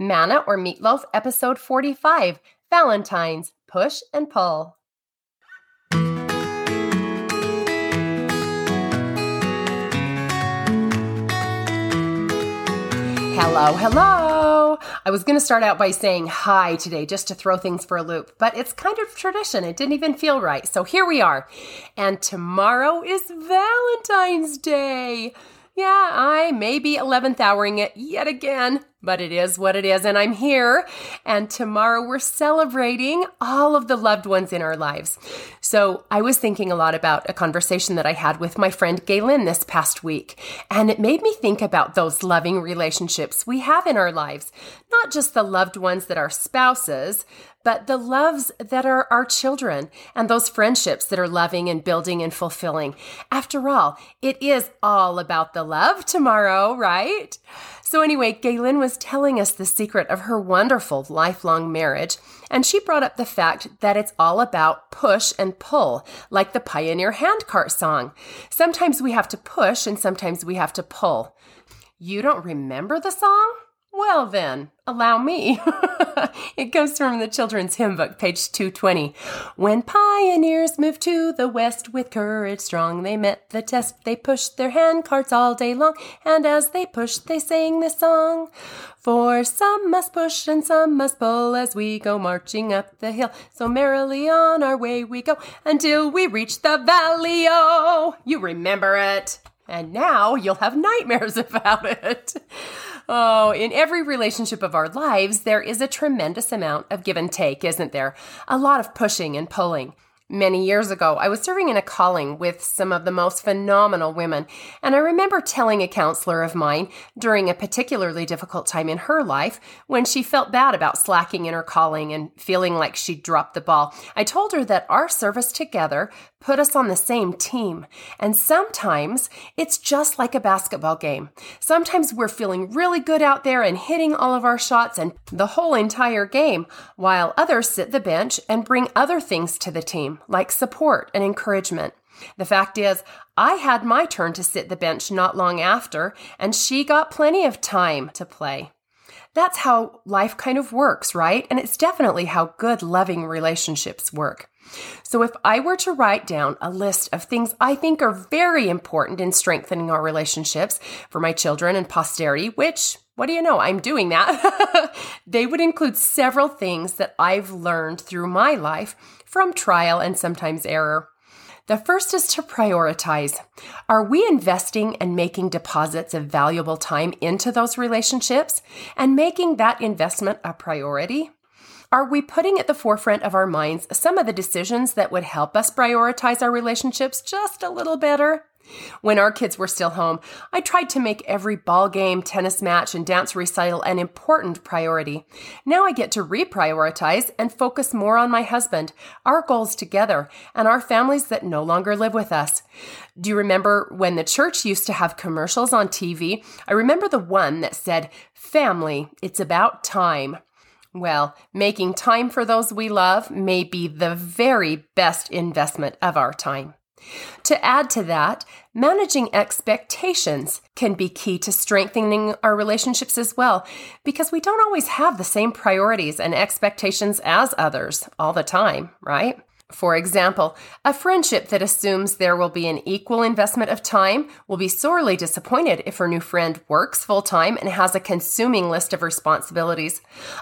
Manna or Meatloaf, episode 45 Valentine's Push and Pull. Hello, hello. I was going to start out by saying hi today just to throw things for a loop, but it's kind of tradition. It didn't even feel right. So here we are. And tomorrow is Valentine's Day. Yeah, I may be 11th houring it yet again, but it is what it is, and I'm here. And tomorrow we're celebrating all of the loved ones in our lives. So I was thinking a lot about a conversation that I had with my friend Gaylin this past week, and it made me think about those loving relationships we have in our lives, not just the loved ones that are spouses, but the loves that are our children and those friendships that are loving and building and fulfilling. After all, it is all about the love tomorrow, right? So, anyway, Gaylin was telling us the secret of her wonderful lifelong marriage, and she brought up the fact that it's all about push and pull, like the Pioneer Handcart song. Sometimes we have to push and sometimes we have to pull. You don't remember the song? Well, then, allow me. it comes from the children's hymn book, page 220. When pioneers moved to the west with courage strong, they met the test. They pushed their hand carts all day long, and as they pushed, they sang this song. For some must push and some must pull as we go marching up the hill. So merrily on our way we go until we reach the valley. Oh, you remember it. And now you'll have nightmares about it. Oh, in every relationship of our lives, there is a tremendous amount of give and take, isn't there? A lot of pushing and pulling. Many years ago, I was serving in a calling with some of the most phenomenal women, and I remember telling a counselor of mine during a particularly difficult time in her life when she felt bad about slacking in her calling and feeling like she'd dropped the ball. I told her that our service together put us on the same team, and sometimes it's just like a basketball game. Sometimes we're feeling really good out there and hitting all of our shots and the whole entire game, while others sit the bench and bring other things to the team like support and encouragement. The fact is, I had my turn to sit the bench not long after, and she got plenty of time to play. That's how life kind of works, right? And it's definitely how good, loving relationships work. So, if I were to write down a list of things I think are very important in strengthening our relationships for my children and posterity, which, what do you know, I'm doing that, they would include several things that I've learned through my life from trial and sometimes error. The first is to prioritize. Are we investing and making deposits of valuable time into those relationships and making that investment a priority? Are we putting at the forefront of our minds some of the decisions that would help us prioritize our relationships just a little better? When our kids were still home, I tried to make every ball game, tennis match, and dance recital an important priority. Now I get to reprioritize and focus more on my husband, our goals together, and our families that no longer live with us. Do you remember when the church used to have commercials on TV? I remember the one that said, Family, it's about time. Well, making time for those we love may be the very best investment of our time. To add to that, managing expectations can be key to strengthening our relationships as well, because we don't always have the same priorities and expectations as others all the time, right? For example, a friendship that assumes there will be an equal investment of time will be sorely disappointed if her new friend works full time and has a consuming list of responsibilities.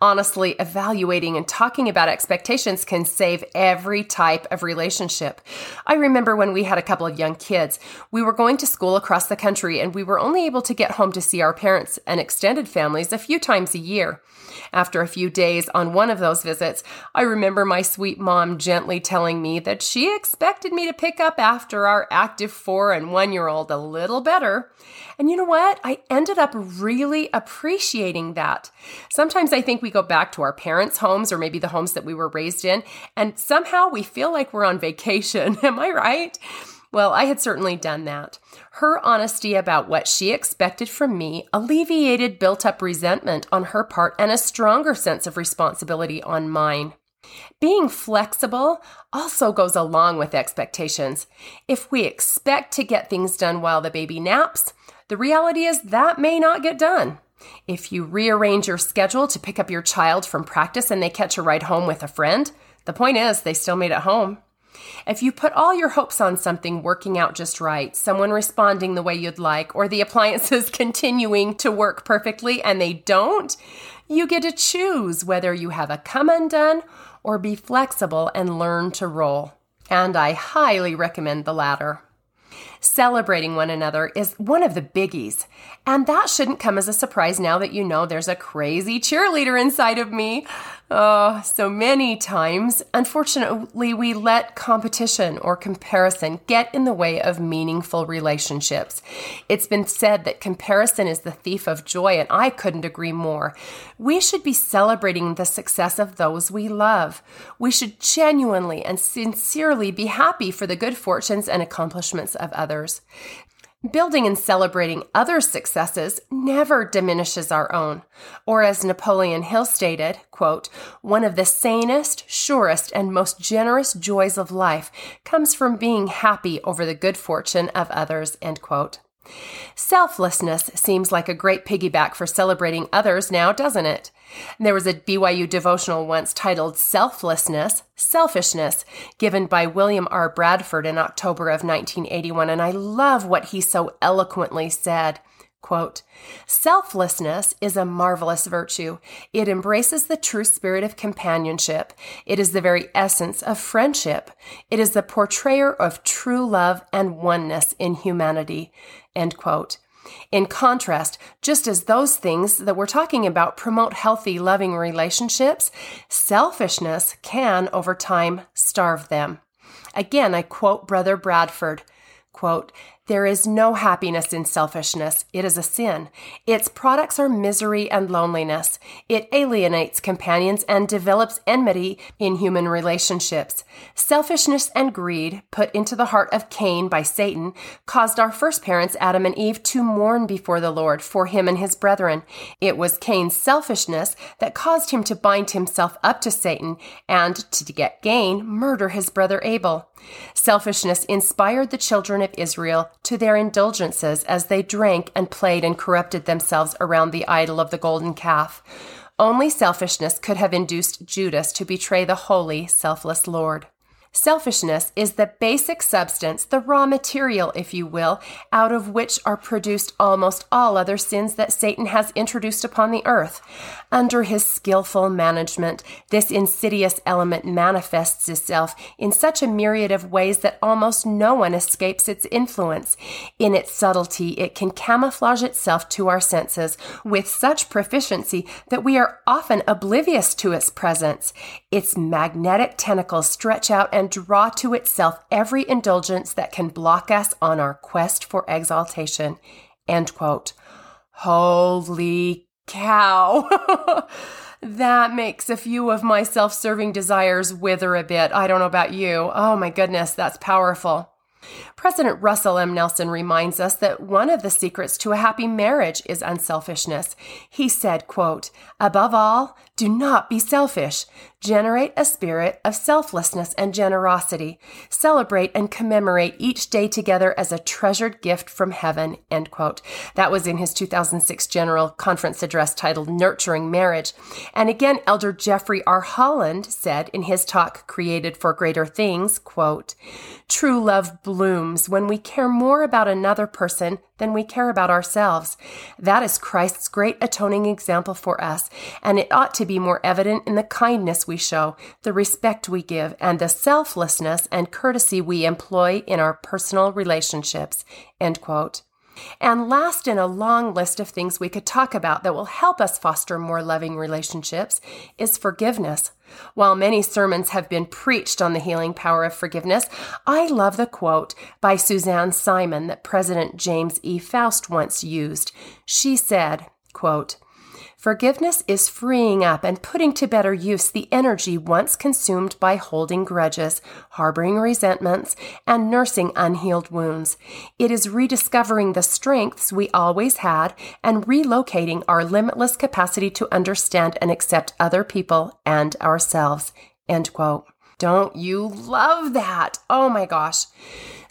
Honestly, evaluating and talking about expectations can save every type of relationship. I remember when we had a couple of young kids, we were going to school across the country and we were only able to get home to see our parents and extended families a few times a year. After a few days on one of those visits, I remember my sweet mom gently telling me that she expected me to pick up after our active four and one year old a little better. And you know what? I ended up really appreciating that. Sometimes I think we go back to our parents' homes or maybe the homes that we were raised in, and somehow we feel like we're on vacation. Am I right? Well, I had certainly done that. Her honesty about what she expected from me alleviated built up resentment on her part and a stronger sense of responsibility on mine. Being flexible also goes along with expectations. If we expect to get things done while the baby naps, the reality is that may not get done. If you rearrange your schedule to pick up your child from practice and they catch a ride home with a friend, the point is they still made it home. If you put all your hopes on something working out just right, someone responding the way you'd like, or the appliances continuing to work perfectly and they don't, you get to choose whether you have a come undone or be flexible and learn to roll. And I highly recommend the latter. Celebrating one another is one of the biggies. And that shouldn't come as a surprise now that you know there's a crazy cheerleader inside of me. Oh, so many times, unfortunately, we let competition or comparison get in the way of meaningful relationships. It's been said that comparison is the thief of joy, and I couldn't agree more. We should be celebrating the success of those we love. We should genuinely and sincerely be happy for the good fortunes and accomplishments of others. Building and celebrating others' successes never diminishes our own. Or as Napoleon Hill stated, quote, one of the sanest, surest, and most generous joys of life comes from being happy over the good fortune of others, end quote. Selflessness seems like a great piggyback for celebrating others now, doesn't it? There was a BYU devotional once titled Selflessness, Selfishness, given by William R. Bradford in October of 1981, and I love what he so eloquently said. Quote, Selflessness is a marvelous virtue. It embraces the true spirit of companionship. It is the very essence of friendship. It is the portrayer of true love and oneness in humanity. End quote. In contrast, just as those things that we're talking about promote healthy, loving relationships, selfishness can, over time, starve them. Again, I quote Brother Bradford quote, there is no happiness in selfishness. It is a sin. Its products are misery and loneliness. It alienates companions and develops enmity in human relationships. Selfishness and greed, put into the heart of Cain by Satan, caused our first parents, Adam and Eve, to mourn before the Lord for him and his brethren. It was Cain's selfishness that caused him to bind himself up to Satan and, to get gain, murder his brother Abel. Selfishness inspired the children of Israel to their indulgences as they drank and played and corrupted themselves around the idol of the golden calf. Only selfishness could have induced Judas to betray the holy, selfless Lord. Selfishness is the basic substance, the raw material, if you will, out of which are produced almost all other sins that Satan has introduced upon the earth. Under his skillful management, this insidious element manifests itself in such a myriad of ways that almost no one escapes its influence. In its subtlety, it can camouflage itself to our senses with such proficiency that we are often oblivious to its presence. Its magnetic tentacles stretch out and draw to itself every indulgence that can block us on our quest for exaltation. End quote. Holy cow. that makes a few of my self serving desires wither a bit. I don't know about you. Oh my goodness, that's powerful. President Russell M. Nelson reminds us that one of the secrets to a happy marriage is unselfishness. He said, quote, Above all, do not be selfish. Generate a spirit of selflessness and generosity. Celebrate and commemorate each day together as a treasured gift from heaven. End quote. That was in his 2006 General Conference address titled Nurturing Marriage. And again, Elder Jeffrey R. Holland said in his talk Created for Greater Things, quote, True love blooms when we care more about another person than we care about ourselves. That is Christ's great atoning example for us, and it ought to be more evident in the kindness we show, the respect we give, and the selflessness and courtesy we employ in our personal relationships. End quote. And last in a long list of things we could talk about that will help us foster more loving relationships is forgiveness. While many sermons have been preached on the healing power of forgiveness, I love the quote by Suzanne Simon that President James E. Faust once used. She said, quote, Forgiveness is freeing up and putting to better use the energy once consumed by holding grudges, harboring resentments, and nursing unhealed wounds. It is rediscovering the strengths we always had and relocating our limitless capacity to understand and accept other people and ourselves. End quote. Don't you love that? Oh my gosh.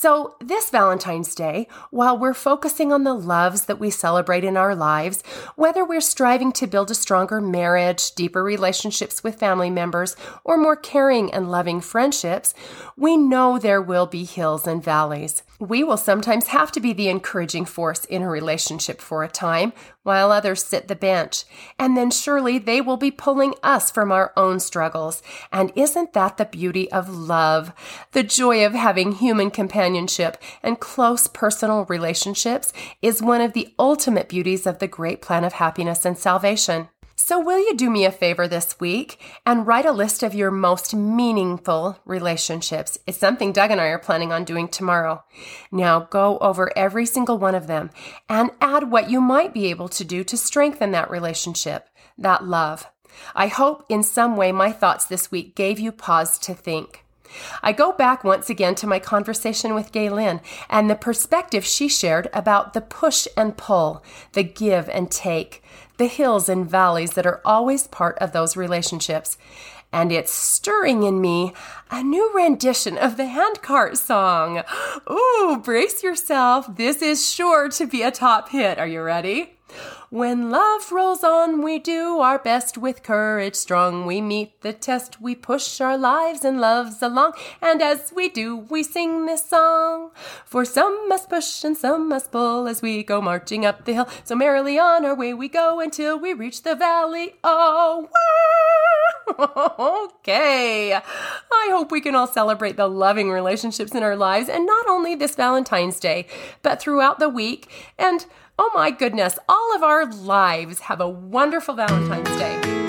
So, this Valentine's Day, while we're focusing on the loves that we celebrate in our lives, whether we're striving to build a stronger marriage, deeper relationships with family members, or more caring and loving friendships, we know there will be hills and valleys. We will sometimes have to be the encouraging force in a relationship for a time, while others sit the bench. And then surely they will be pulling us from our own struggles. And isn't that the beauty of love? The joy of having human companionship and close personal relationships is one of the ultimate beauties of the great plan of happiness and salvation. So, will you do me a favor this week and write a list of your most meaningful relationships? It's something Doug and I are planning on doing tomorrow. Now, go over every single one of them and add what you might be able to do to strengthen that relationship, that love. I hope in some way my thoughts this week gave you pause to think. I go back once again to my conversation with Gaylin and the perspective she shared about the push and pull, the give and take, the hills and valleys that are always part of those relationships. And it's stirring in me a new rendition of the handcart song. Ooh, brace yourself. This is sure to be a top hit. Are you ready? When love rolls on, we do our best with courage strong. We meet the test, we push our lives and loves along. And as we do, we sing this song. For some must push and some must pull as we go marching up the hill. So merrily on our way we go until we reach the valley. Oh, okay. I hope we can all celebrate the loving relationships in our lives, and not only this Valentine's Day, but throughout the week. And Oh my goodness, all of our lives have a wonderful Valentine's Day.